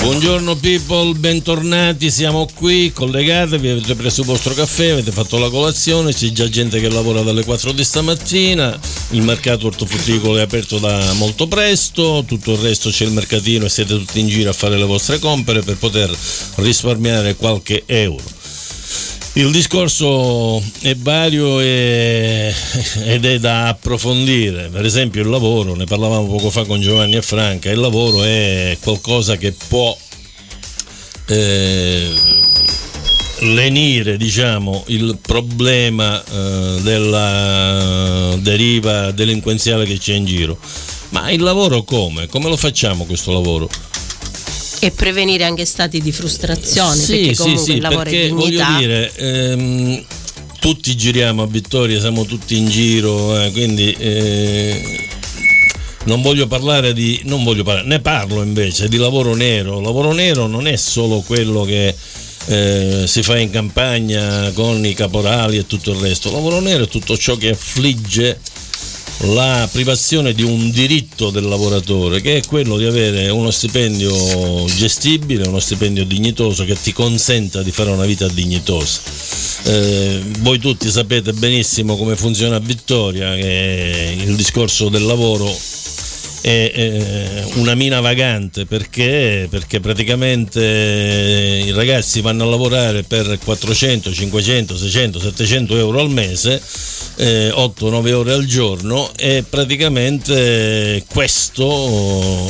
Buongiorno people, bentornati, siamo qui, collegatevi, avete preso il vostro caffè, avete fatto la colazione, c'è già gente che lavora dalle 4 di stamattina, il mercato ortofrutticolo è aperto da molto presto, tutto il resto c'è il mercatino e siete tutti in giro a fare le vostre compere per poter risparmiare qualche euro. Il discorso è vario e, ed è da approfondire, per esempio il lavoro, ne parlavamo poco fa con Giovanni e Franca, il lavoro è qualcosa che può eh, lenire diciamo, il problema eh, della deriva delinquenziale che c'è in giro. Ma il lavoro come? Come lo facciamo questo lavoro? E prevenire anche stati di frustrazione, sì, perché sì, comunque sì, il lavoro perché, è dignità. Voglio dire, ehm, tutti giriamo a Vittoria, siamo tutti in giro, eh, quindi eh, non voglio parlare di... non voglio parlare, ne parlo invece di lavoro nero. Lavoro nero non è solo quello che eh, si fa in campagna con i caporali e tutto il resto. Lavoro nero è tutto ciò che affligge la privazione di un diritto del lavoratore che è quello di avere uno stipendio gestibile, uno stipendio dignitoso che ti consenta di fare una vita dignitosa. Eh, voi tutti sapete benissimo come funziona Vittoria, che il discorso del lavoro è eh, una mina vagante perché, perché praticamente i ragazzi vanno a lavorare per 400, 500, 600, 700 euro al mese, eh, 8-9 ore al giorno e praticamente questo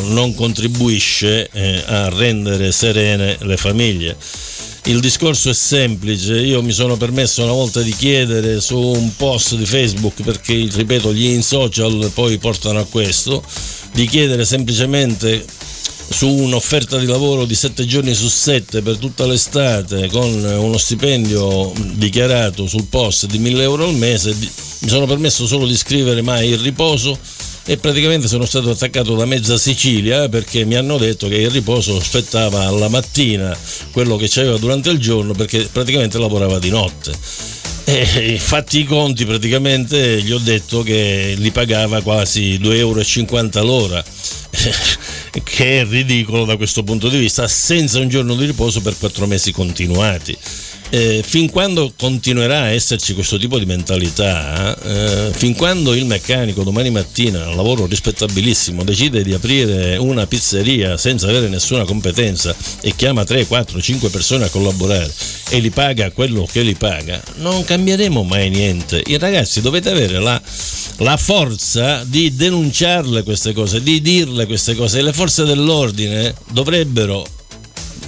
non contribuisce eh, a rendere serene le famiglie. Il discorso è semplice, io mi sono permesso una volta di chiedere su un post di Facebook perché ripeto gli in social poi portano a questo, di chiedere semplicemente su un'offerta di lavoro di 7 giorni su 7 per tutta l'estate con uno stipendio dichiarato sul post di 1000 euro al mese, mi sono permesso solo di scrivere mai il riposo e praticamente sono stato attaccato da mezza Sicilia perché mi hanno detto che il riposo aspettava alla mattina quello che c'aveva durante il giorno perché praticamente lavorava di notte. E fatti i conti praticamente gli ho detto che li pagava quasi 2,50 euro l'ora che è ridicolo da questo punto di vista senza un giorno di riposo per quattro mesi continuati eh, fin quando continuerà a esserci questo tipo di mentalità, eh, fin quando il meccanico domani mattina, un lavoro rispettabilissimo, decide di aprire una pizzeria senza avere nessuna competenza e chiama 3, 4, 5 persone a collaborare e li paga quello che li paga, non cambieremo mai niente. I ragazzi dovete avere la, la forza di denunciarle queste cose, di dirle queste cose. Le forze dell'ordine dovrebbero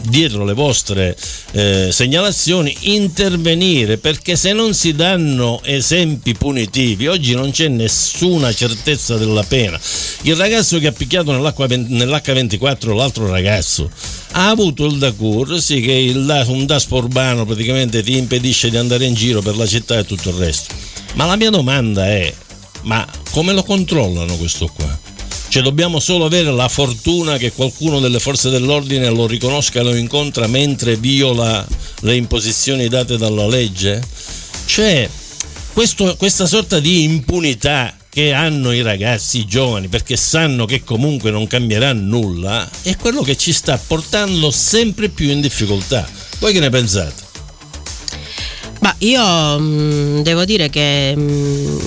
dietro le vostre eh, segnalazioni intervenire perché se non si danno esempi punitivi oggi non c'è nessuna certezza della pena il ragazzo che ha picchiato nell'H24 l'altro ragazzo ha avuto il Dacur sì che il, un DASPO urbano praticamente ti impedisce di andare in giro per la città e tutto il resto ma la mia domanda è ma come lo controllano questo qua? Cioè dobbiamo solo avere la fortuna che qualcuno delle forze dell'ordine lo riconosca e lo incontra mentre viola le imposizioni date dalla legge? Cioè questo, questa sorta di impunità che hanno i ragazzi, i giovani, perché sanno che comunque non cambierà nulla, è quello che ci sta portando sempre più in difficoltà. Voi che ne pensate? Io mh, mm, devo dire che mh, mm,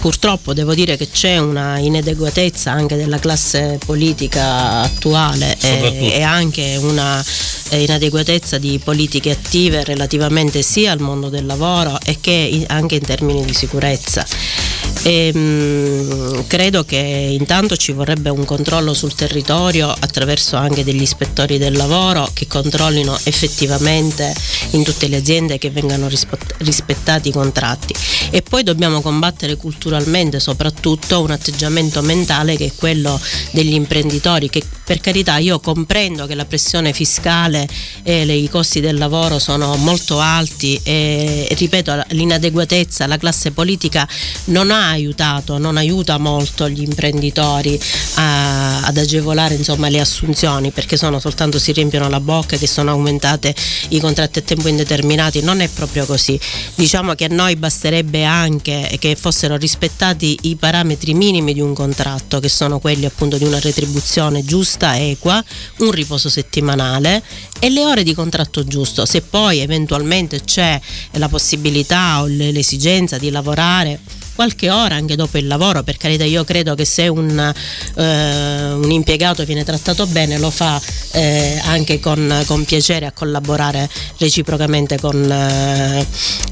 purtroppo devo dire che c'è una inadeguatezza anche della classe politica attuale e, e, anche una eh, inadeguatezza di politiche attive relativamente sia al mondo del lavoro e che anche in termini di sicurezza. E, mh, credo che intanto ci vorrebbe un controllo sul territorio attraverso anche degli ispettori del lavoro che controllino effettivamente in tutte le aziende che vengano rispettati i contratti e poi dobbiamo combattere culturalmente soprattutto un atteggiamento mentale che è quello degli imprenditori che per carità io comprendo che la pressione fiscale e le, i costi del lavoro sono molto alti e ripeto l'inadeguatezza la classe politica non ha aiutato, non aiuta molto gli imprenditori a, ad agevolare insomma, le assunzioni perché sono soltanto si riempiono la bocca che sono aumentate i contratti a tempo indeterminati, non è proprio così. Diciamo che a noi basterebbe anche che fossero rispettati i parametri minimi di un contratto che sono quelli appunto di una retribuzione giusta, equa, un riposo settimanale e le ore di contratto giusto. Se poi eventualmente c'è la possibilità o l'esigenza di lavorare qualche ora anche dopo il lavoro, per carità io credo che se un, eh, un impiegato viene trattato bene lo fa eh, anche con, con, piacere a collaborare reciprocamente con, eh,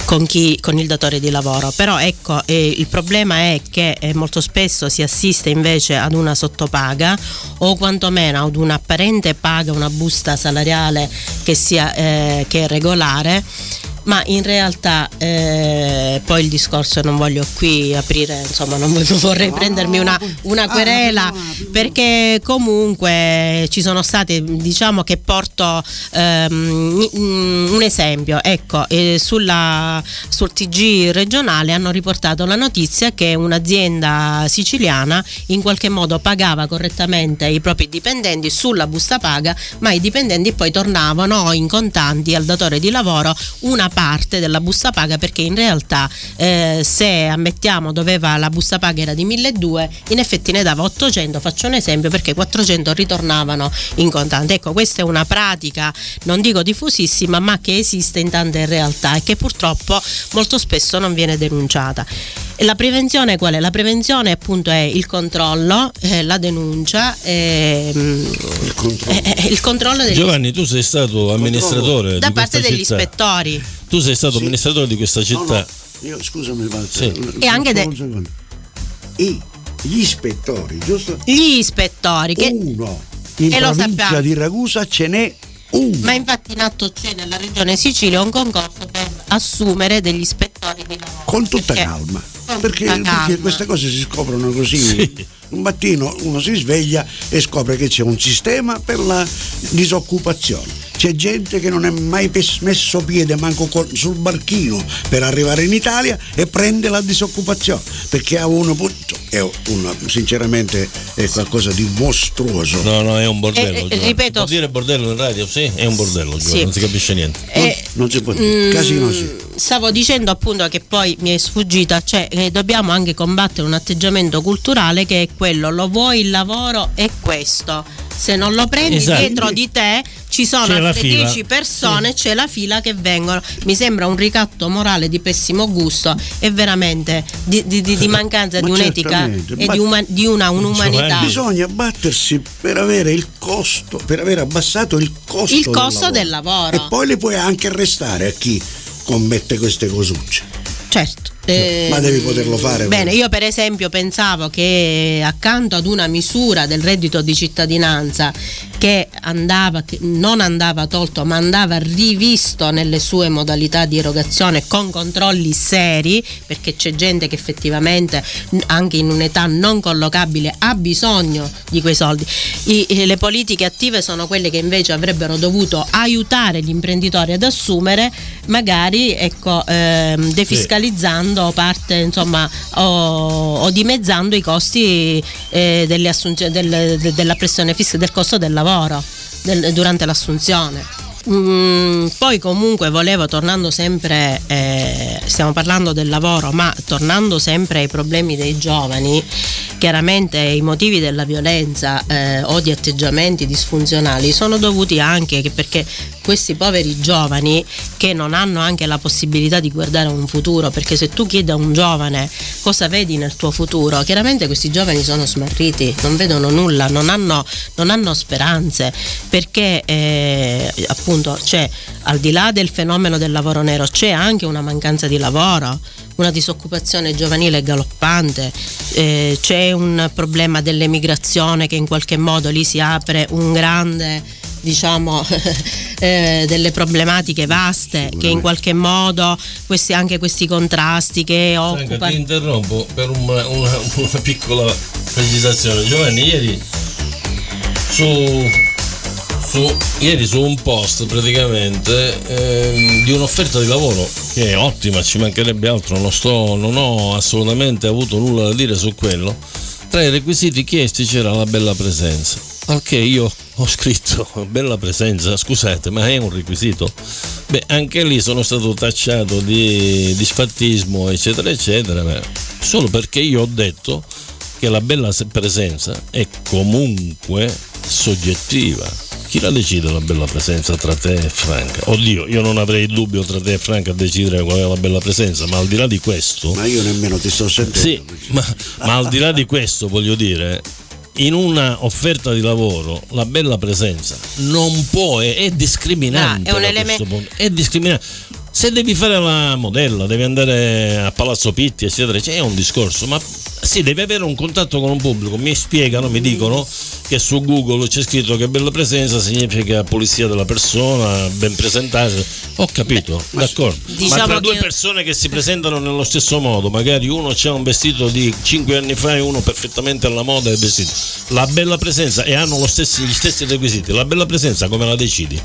con, chi, con, il datore di lavoro. Però ecco, il problema è che eh, molto spesso si assiste invece ad una sottopaga o quantomeno ad un'apparente paga, una busta salariale che, sia, eh, che è regolare ma in realtà eh, poi il discorso non voglio qui aprire, insomma non vorrei prendermi una, una ah, querela perché comunque ci sono state, diciamo che porto ehm, un esempio, ecco, eh, sulla, sul TG regionale hanno riportato la notizia che un'azienda siciliana in qualche modo pagava correttamente i propri dipendenti sulla busta paga, ma i dipendenti poi tornavano in contanti al datore di lavoro una parte della busta paga perché in realtà eh, se ammettiamo doveva la busta paga era di 1200 in effetti ne dava 800 faccio un esempio perché 400 ritornavano in contanti ecco questa è una pratica non dico diffusissima ma che esiste in tante realtà e che purtroppo molto spesso non viene denunciata la prevenzione qual è? La prevenzione appunto è il controllo, eh, la denuncia, eh, il controllo. Eh, il controllo degli... Giovanni, tu sei stato amministratore da parte degli città. ispettori. Tu sei stato sì. amministratore di questa città. No, no. Io, scusami, Walter. Sì. E anche de... E gli ispettori, giusto? Gli ispettori che... Uno. In e provincia di Ragusa ce n'è uno. Ma infatti in atto c'è nella regione Sicilia un concorso per assumere degli ispettori di lavoro. Con tutta perché, calma. Perché, perché, queste cose si scoprono così. Sì. Un mattino uno si sveglia e scopre che c'è un sistema per la disoccupazione c'è gente che non è mai messo piede manco sul barchino per arrivare in Italia e prende la disoccupazione perché ha uno punto è una, sinceramente è qualcosa di mostruoso. No no è un bordello eh, eh, ripeto. Può dire bordello in radio? Sì è un bordello sì. non si capisce niente. Eh, non, non, si può dire. mm, casino sì. stavo dicendo appunto che poi mi è sfuggita cioè eh, dobbiamo anche combattere un atteggiamento culturale che è quello lo vuoi il lavoro è questo se non lo prendi esatto. dietro di te ci sono c'è altre 10 persone, sì. c'è la fila che vengono. Mi sembra un ricatto morale di pessimo gusto e veramente di, di, di, di mancanza di un'etica e di, uma, di una un'umanità. Bisogna battersi per avere il costo, per aver abbassato il costo, il costo del, lavoro. E poi le puoi anche arrestare a chi commette queste cosucce. Certo. Eh, ma devi poterlo fare. Bene, io per esempio pensavo che accanto ad una misura del reddito di cittadinanza che andava, che non andava tolto ma andava rivisto nelle sue modalità di erogazione con controlli seri perché c'è gente che effettivamente anche in un'età non collocabile ha bisogno di quei soldi. I, le politiche attive sono quelle che invece avrebbero dovuto aiutare gli imprenditori ad assumere magari ecco, ehm, defiscalizzando assumono parte insomma o, o dimezzando i costi eh, delle assunzioni, del, della pressione fissa del costo del lavoro del, durante l'assunzione. Mm, poi comunque volevo, tornando sempre, eh, stiamo parlando del lavoro, ma tornando sempre ai problemi dei giovani, chiaramente i motivi della violenza eh, o di atteggiamenti disfunzionali sono dovuti anche perché questi poveri giovani che non hanno anche la possibilità di guardare un futuro, perché se tu chiedi a un giovane cosa vedi nel tuo futuro, chiaramente questi giovani sono smarriti, non vedono nulla, non hanno, non hanno speranze, perché eh, appunto c'è al di là del fenomeno del lavoro nero, c'è anche una mancanza di lavoro una disoccupazione giovanile galoppante, eh, c'è un problema dell'emigrazione che in qualche modo lì si apre un grande diciamo, eh, delle problematiche vaste che in qualche modo questi, anche questi contrasti che occupano... Ti interrompo per una, una, una piccola precisazione. Giovanni, ieri su, su ieri su un post praticamente eh, di un'offerta di lavoro che è ottima, ci mancherebbe altro, non, sto, non ho assolutamente avuto nulla da dire su quello. Tra i requisiti chiesti c'era la bella presenza. Al che io ho scritto bella presenza, scusate, ma è un requisito? Beh, anche lì sono stato tacciato di disfattismo, eccetera, eccetera, solo perché io ho detto che la bella presenza è comunque soggettiva. Chi la decide la bella presenza tra te e Franca? Oddio, io non avrei dubbio tra te e Franca a decidere qual è la bella presenza, ma al di là di questo. Ma io nemmeno ti sto sentendo. Sì, ma, ma al di là di questo voglio dire, in una offerta di lavoro la bella presenza non può, è, discriminante. Ah, è un elemento. È discriminante. Se devi fare la modella, devi andare a Palazzo Pitti, eccetera, c'è un discorso, ma sì, devi avere un contatto con un pubblico. Mi spiegano, mi dicono che su Google c'è scritto che bella presenza significa pulizia della persona, ben presentata. Ho capito, Beh, d'accordo. Diciamo ma tra due che... persone che si presentano nello stesso modo, magari uno c'ha un vestito di 5 anni fa e uno perfettamente alla moda e vestito. La bella presenza e hanno stessi, gli stessi requisiti. La bella presenza come la decidi?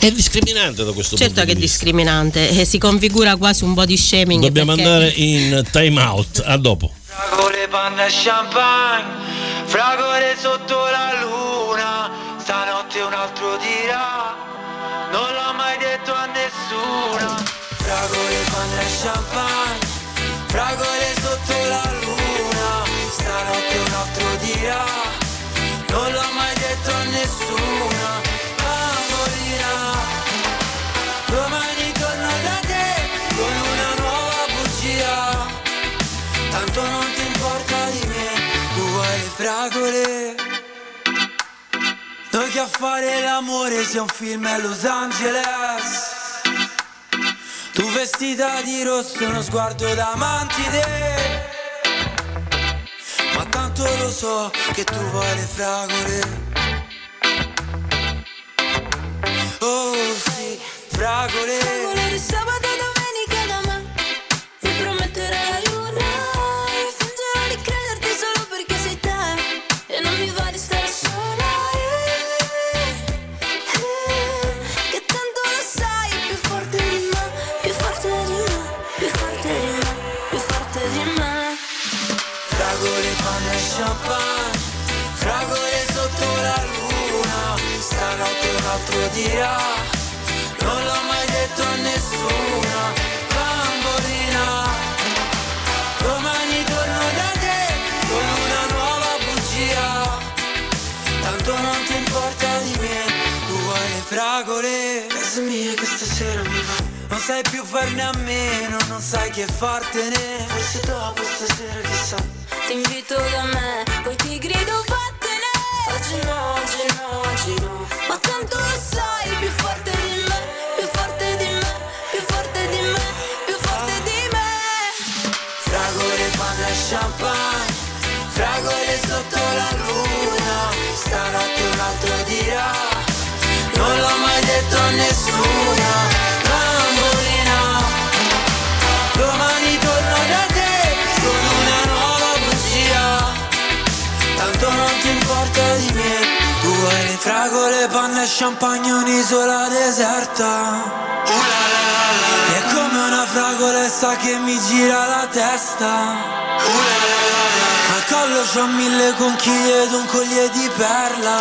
È discriminante da questo certo punto di vista. Certo che è discriminante e si configura quasi un body shaming. Dobbiamo perché... andare in time out. A dopo. Fragole, panna e champagne, fragole sotto la luna, stanotte un altro dirà, non l'ho mai detto a nessuno. Fragole, panna e champagne, fragole che a fare l'amore sia un film a Los Angeles. Tu vestita di rosso, uno sguardo da mantide. Ma tanto lo so che tu vuoi le fragole. Oh sì, fragole. Dirà Non l'ho mai detto a nessuno Bambolina. Domani torno da te Con una nuova bugia. Tanto non ti importa di me Tu vuoi le fragole. Casa mia che stasera mi va. Non sai più farne a meno Non sai che fartene. Forse dopo stasera chissà. Ti invito da me Poi ti grido vattene Oggi no, oggi no, oggi no ma tanto lo sai, più forte di me, più forte di me, più forte di me, più forte di me. Fragole, panna e champagne, fragole sotto la luna, stanotte un altro dirà, non l'ho mai detto a nessuna, e champagne, un'isola deserta. È come una fragolessa che mi gira la testa. Al collo c'ho mille conchiglie ed un collier di perla.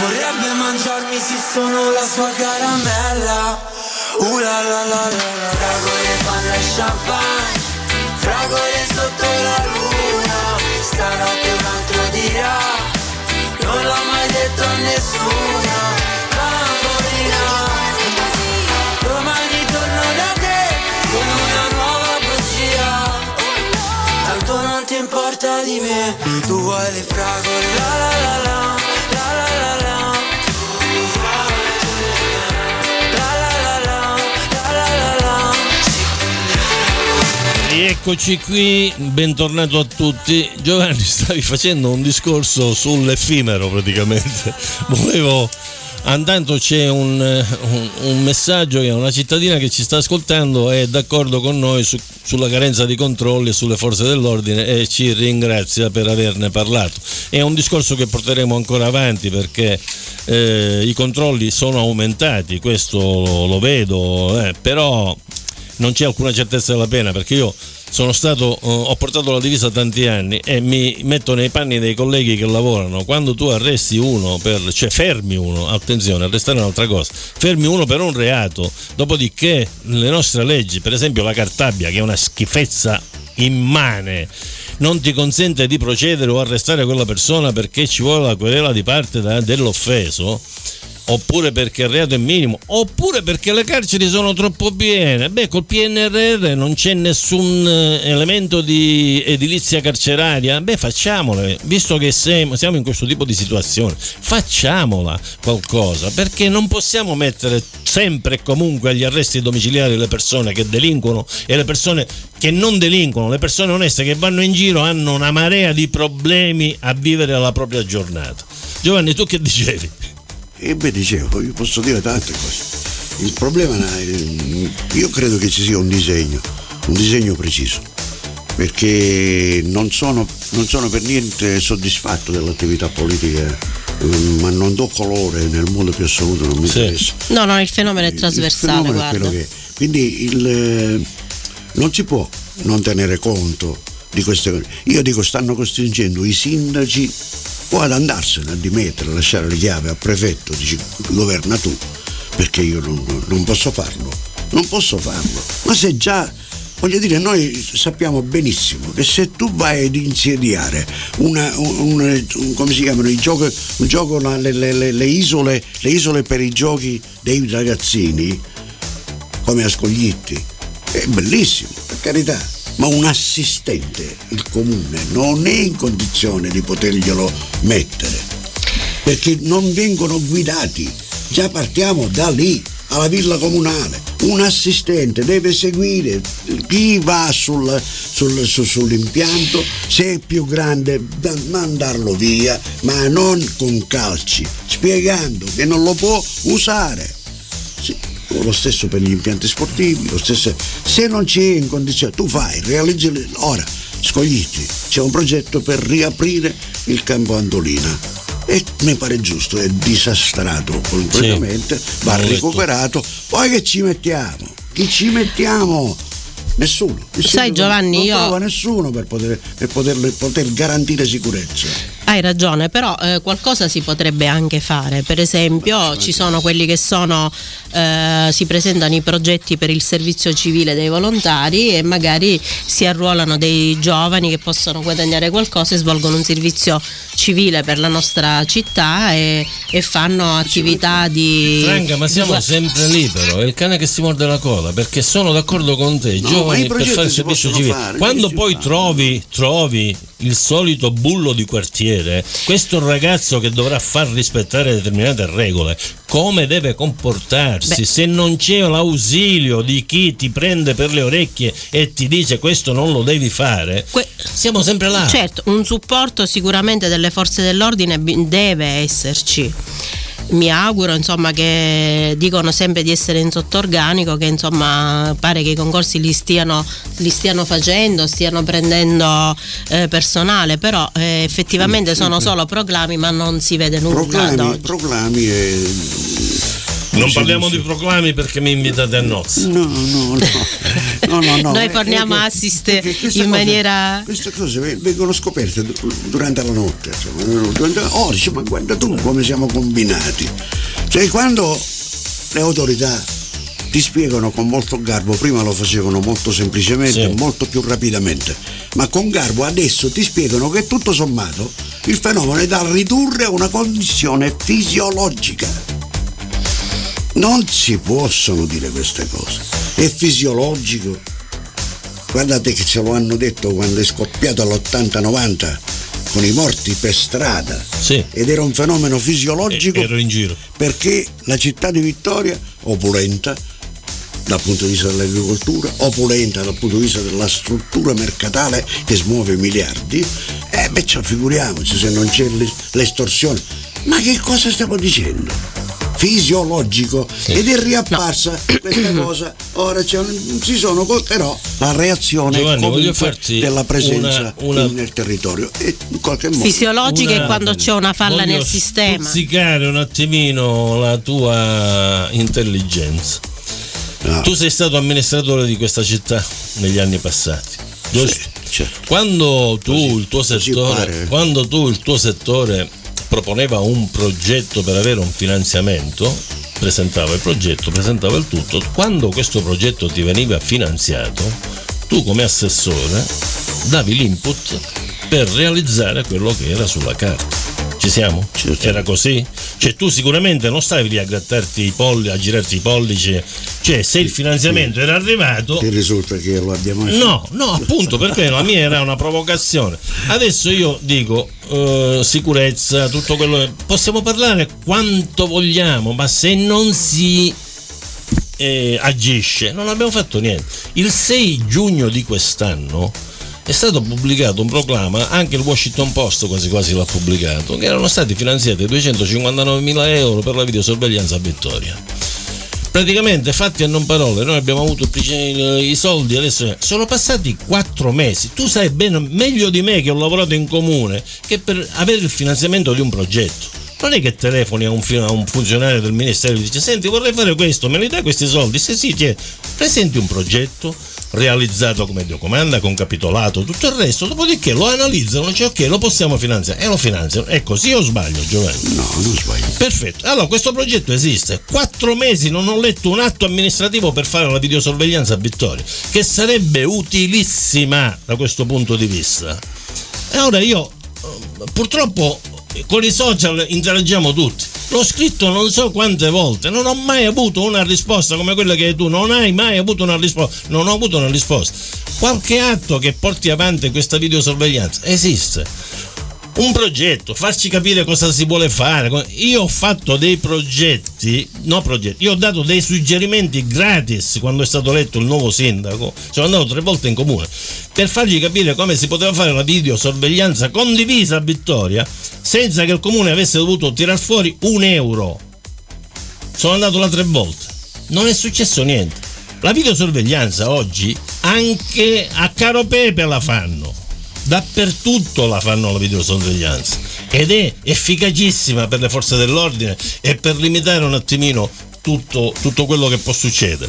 Vorrebbe mangiarmi se sono la sua caramella. Uh la la la la la Fragole, panna e champagne Fragole sotto la luna Stanotte un altro dirà non l'ho mai detto a nessuno Bambolina Domani torno da te Con una nuova bugia Tanto non ti importa di me Tu vuoi le fragole la la la La Eccoci qui, bentornato a tutti. Giovanni, stavi facendo un discorso sull'effimero praticamente. Volevo Intanto c'è un, un, un, messaggio che una cittadina che ci sta ascoltando è d'accordo con noi su, sulla carenza di controlli sulle forze dell'ordine e ci ringrazia per averne parlato. È un discorso che porteremo ancora avanti perché eh, i controlli sono aumentati, questo lo, lo vedo, eh, però non c'è alcuna certezza della pena perché io sono stato, eh, ho portato la divisa tanti anni e mi metto nei panni dei colleghi che lavorano. Quando tu arresti uno, per, cioè fermi uno, attenzione, arrestare è un'altra cosa, fermi uno per un reato, dopodiché le nostre leggi, per esempio la cartabbia, che è una schifezza immane, non ti consente di procedere o arrestare quella persona perché ci vuole la querela di parte dell'offeso oppure perché il reato è minimo, oppure perché le carceri sono troppo piene. Beh, col PNRR non c'è nessun eh, elemento di edilizia carceraria. Beh, facciamole, visto che siamo in questo tipo di situazione, facciamola qualcosa, perché non possiamo mettere sempre e comunque agli arresti domiciliari le persone che delinquono e le persone che non delinquono, le persone oneste che vanno in giro hanno una marea di problemi a vivere la propria giornata. Giovanni, tu che dicevi? E beh, dicevo, io posso dire tante cose. Il problema, io credo che ci sia un disegno, un disegno preciso, perché non sono, non sono per niente soddisfatto dell'attività politica mm, ma non do colore nel mondo più assoluto, non mi sì. interessa. No, no, il fenomeno è trasversale. Il fenomeno è Quindi il, non si può non tenere conto di queste cose. Io dico, stanno costringendo i sindaci o ad andarsene a dimettere, a lasciare le chiavi al prefetto, dici governa tu, perché io non, non posso farlo, non posso farlo. Ma se già voglio dire, noi sappiamo benissimo che se tu vai ad insediare una, una, un, come si chiamano i giochi, un gioco, le, le, le, isole, le isole per i giochi dei ragazzini, come a Scoglitti, è bellissimo, per carità ma un assistente, il comune, non è in condizione di poterglielo mettere, perché non vengono guidati. Già partiamo da lì, alla villa comunale. Un assistente deve seguire chi va sul, sul, su, sull'impianto, se è più grande mandarlo via, ma non con calci, spiegando che non lo può usare. Lo stesso per gli impianti sportivi, lo stesso. Se non c'è in condizione, tu fai, realizzi ora, scogliti, c'è un progetto per riaprire il campo Andolina e mi pare giusto, è disastrato completamente, sì. va recuperato, poi che ci mettiamo? Chi ci mettiamo? Nessuno. Sai Giovanni, non io... Non trova nessuno per poter, per poter, poter garantire sicurezza. Hai ragione, però eh, qualcosa si potrebbe anche fare. Per esempio, ci sono quelli che sono, eh, si presentano i progetti per il servizio civile dei volontari e magari si arruolano dei giovani che possono guadagnare qualcosa e svolgono un servizio civile per la nostra città e, e fanno attività di. Franca, ma siamo di... sempre lì, però. È il cane che si morde la coda, perché sono d'accordo con te, no, giovani per fare il servizio civile. Fare, Quando poi trovi, trovi il solito bullo di quartiere, questo ragazzo che dovrà far rispettare determinate regole, come deve comportarsi? Beh. Se non c'è l'ausilio di chi ti prende per le orecchie e ti dice questo non lo devi fare, que- siamo sempre là. Certo, un supporto sicuramente delle forze dell'ordine deve esserci mi auguro insomma, che dicono sempre di essere in sottorganico, che insomma pare che i concorsi li stiano, li stiano facendo, stiano prendendo eh, personale, però eh, effettivamente sono solo proclami ma non si vede nulla. Proclami, proclami e non parliamo di proclami perché mi invitate a nozze. No, no, no. no, no Noi forniamo eh, assist in cose, maniera. Queste cose vengono scoperte durante la notte. Durante, oh, dice, ma guarda tu come siamo combinati. Cioè, quando le autorità ti spiegano con molto garbo, prima lo facevano molto semplicemente, sì. molto più rapidamente, ma con garbo adesso ti spiegano che tutto sommato il fenomeno è da ridurre a una condizione fisiologica non si possono dire queste cose. È fisiologico. Guardate che ce lo hanno detto quando è scoppiato all'80-90 con i morti per strada. Sì. Ed era un fenomeno fisiologico. E, ero in giro. Perché la città di Vittoria, opulenta dal punto di vista dell'agricoltura, opulenta dal punto di vista della struttura mercatale che smuove miliardi, eh beh, figuriamoci se non c'è l'estorsione. Ma che cosa stiamo dicendo? Fisiologico ed è riapparsa questa cosa. Ora c'è un- ci sono però la reazione Giovanni, della presenza una- una- nel territorio e in qualche modo Fisiologica Una- è quando c'è una falla voglio nel sistema. stuzzicare un attimino la tua intelligenza. No. Tu sei stato amministratore di questa città negli anni passati, giusto? Sì, certo. Quando tu, Così- il tuo settore, quando tu, il tuo settore proponeva un progetto per avere un finanziamento, presentava il progetto, presentava il tutto, quando questo progetto ti veniva finanziato, tu come assessore davi l'input per realizzare quello che era sulla carta. Ci siamo? Certo. Era così? Cioè tu sicuramente non stavi lì a grattarti i pollici, a girarti i pollici, cioè se il finanziamento era arrivato ti risulta che lo abbiamo No, no, appunto perché la mia era una provocazione. Adesso io dico eh, sicurezza, tutto quello che possiamo parlare quanto vogliamo, ma se non si eh, agisce non abbiamo fatto niente. Il 6 giugno di quest'anno è stato pubblicato un proclama, anche il Washington Post quasi quasi l'ha pubblicato, che erano stati finanziati 259 mila euro per la videosorveglianza a Vittoria. Praticamente fatti a non parole noi abbiamo avuto i soldi adesso sono passati quattro mesi. Tu sai bene meglio di me che ho lavorato in comune che per avere il finanziamento di un progetto. Non è che telefoni a un, a un funzionario del ministero e dice senti vorrei fare questo me ne dai questi soldi? Se sì tieni. presenti un progetto realizzato come Dio comanda con capitolato tutto il resto dopodiché lo analizzano dice ok lo possiamo finanziare e lo finanziano è così o sbaglio Giovanni? No, non sbaglio. Perfetto, allora questo progetto esiste. Quattro mesi non ho letto un atto amministrativo per fare la videosorveglianza a Vittoria, che sarebbe utilissima da questo punto di vista. E ora io, eh, purtroppo, con i social interagiamo tutti. L'ho scritto non so quante volte, non ho mai avuto una risposta come quella che hai tu, non hai mai avuto una risposta, non ho avuto una risposta. Qualche atto che porti avanti questa videosorveglianza esiste un progetto, farci capire cosa si vuole fare. Io ho fatto dei progetti, no progetti, io ho dato dei suggerimenti gratis quando è stato eletto il nuovo sindaco. Sono andato tre volte in comune per fargli capire come si poteva fare la videosorveglianza condivisa a Vittoria senza che il comune avesse dovuto tirar fuori un euro. Sono andato là tre volte, non è successo niente. La videosorveglianza oggi anche a Caro Pepe la fanno dappertutto la fanno la videosorveglianza ed è efficacissima per le forze dell'ordine e per limitare un attimino tutto, tutto quello che può succedere.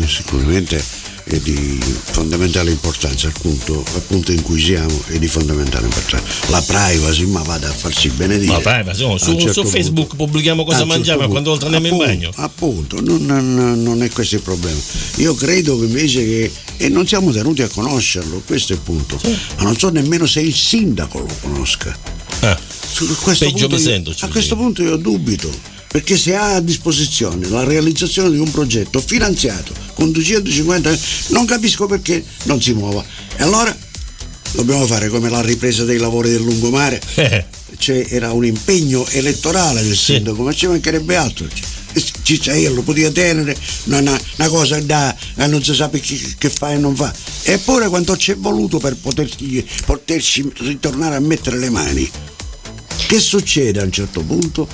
Eh, Sicuramente è di fondamentale importanza, al punto, al punto in cui siamo è di fondamentale importanza. La privacy, ma vada a farsi benedire. Ma privacy, un su, certo su punto. Facebook pubblichiamo cosa certo mangiamo e punto. quante volte andiamo in bagno. Appunto, non, non- è questo il problema. Io credo che invece che. E non siamo tenuti a conoscerlo, questo è il punto. Ma non so nemmeno se il sindaco lo conosca. Su questo punto io- a questo punto io dubito. Perché se ha a disposizione la realizzazione di un progetto finanziato con 250 non capisco perché non si muova. E allora dobbiamo fare come la ripresa dei lavori del lungomare. eh, era un impegno elettorale del Sì. sindaco, ma ci mancherebbe altro. Cicciaia lo poteva tenere, una, una- cosa da eh, non si sa che, che fa e non fa. Eppure quanto ci è voluto per poterci, poterci ritornare a mettere le mani. Che succede a un certo punto?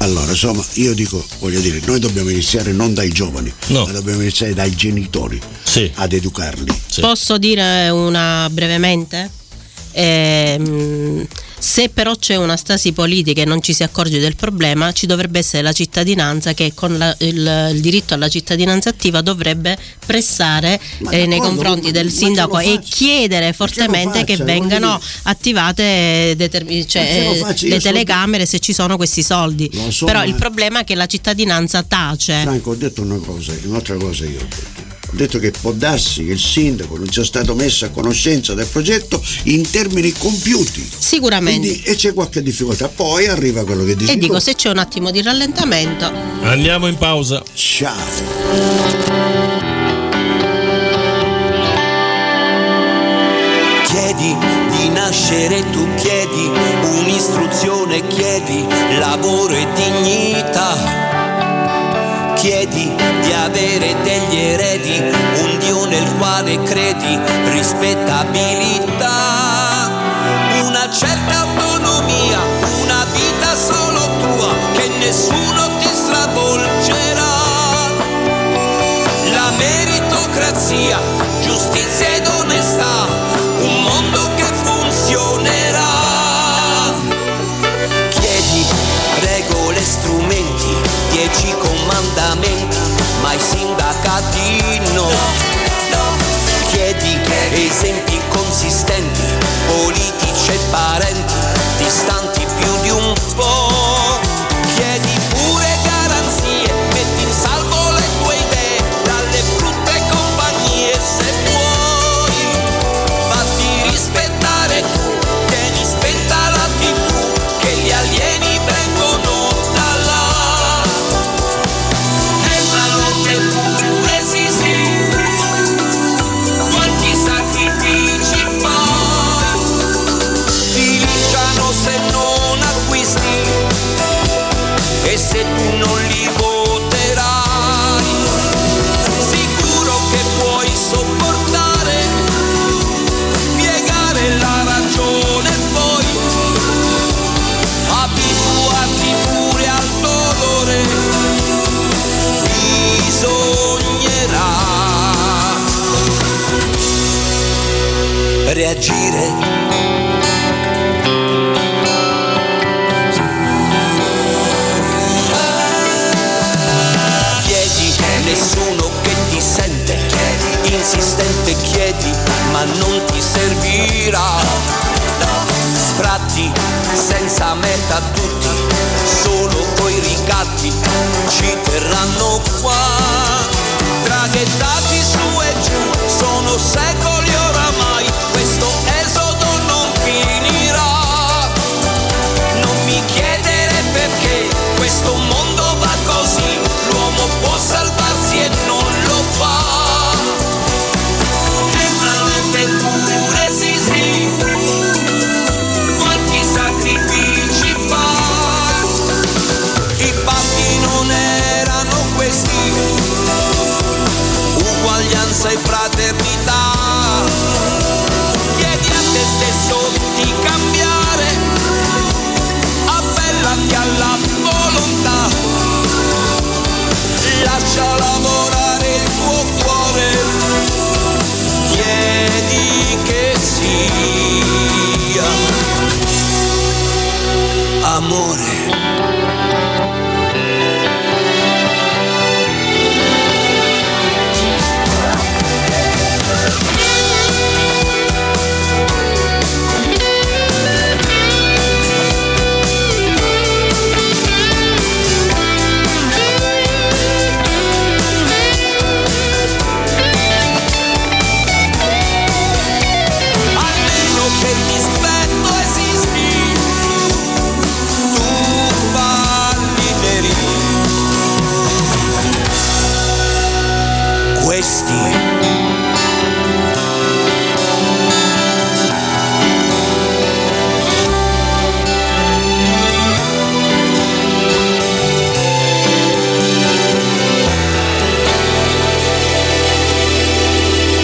Allora, insomma, io dico, voglio dire, noi dobbiamo iniziare non dai giovani, No. ma dobbiamo iniziare dai genitori Sì. ad educarli. sì. Posso dire una brevemente? Ehm, se però c'è una stasi politica e non ci si accorge del problema, ci dovrebbe essere la cittadinanza che con la- il, il diritto alla cittadinanza attiva dovrebbe pressare eh, nei confronti ma- del ma sindaco e chiedere fortemente che faccia, vengano voglio dire. attivate determin- cioè, faccia, le telecamere se ci sono questi soldi. So, però ma- il problema è che la cittadinanza tace. Franco, ho detto una cosa, un'altra cosa io ho detto. Ho detto che può darsi che il sindaco non sia stato messo a conoscenza del progetto in termini compiuti. Sicuramente. Quindi, e c'è qualche difficoltà. Poi arriva quello che dici E dico, tu. se c'è un attimo di rallentamento, Andiamo in pausa. Ciao. Chiedi di nascere, tu chiedi un'istruzione, chiedi lavoro e dignità chiedi di avere degli eredi, un Dio nel quale credi, rispettabilità, una certa autonomia, una vita solo tua che nessuno ti stravolgerà. La meritocrazia se tu non li voterai. Sicuro che puoi sopportare, piegare la ragione e poi abituarti pure al dolore. Bisognerà reagire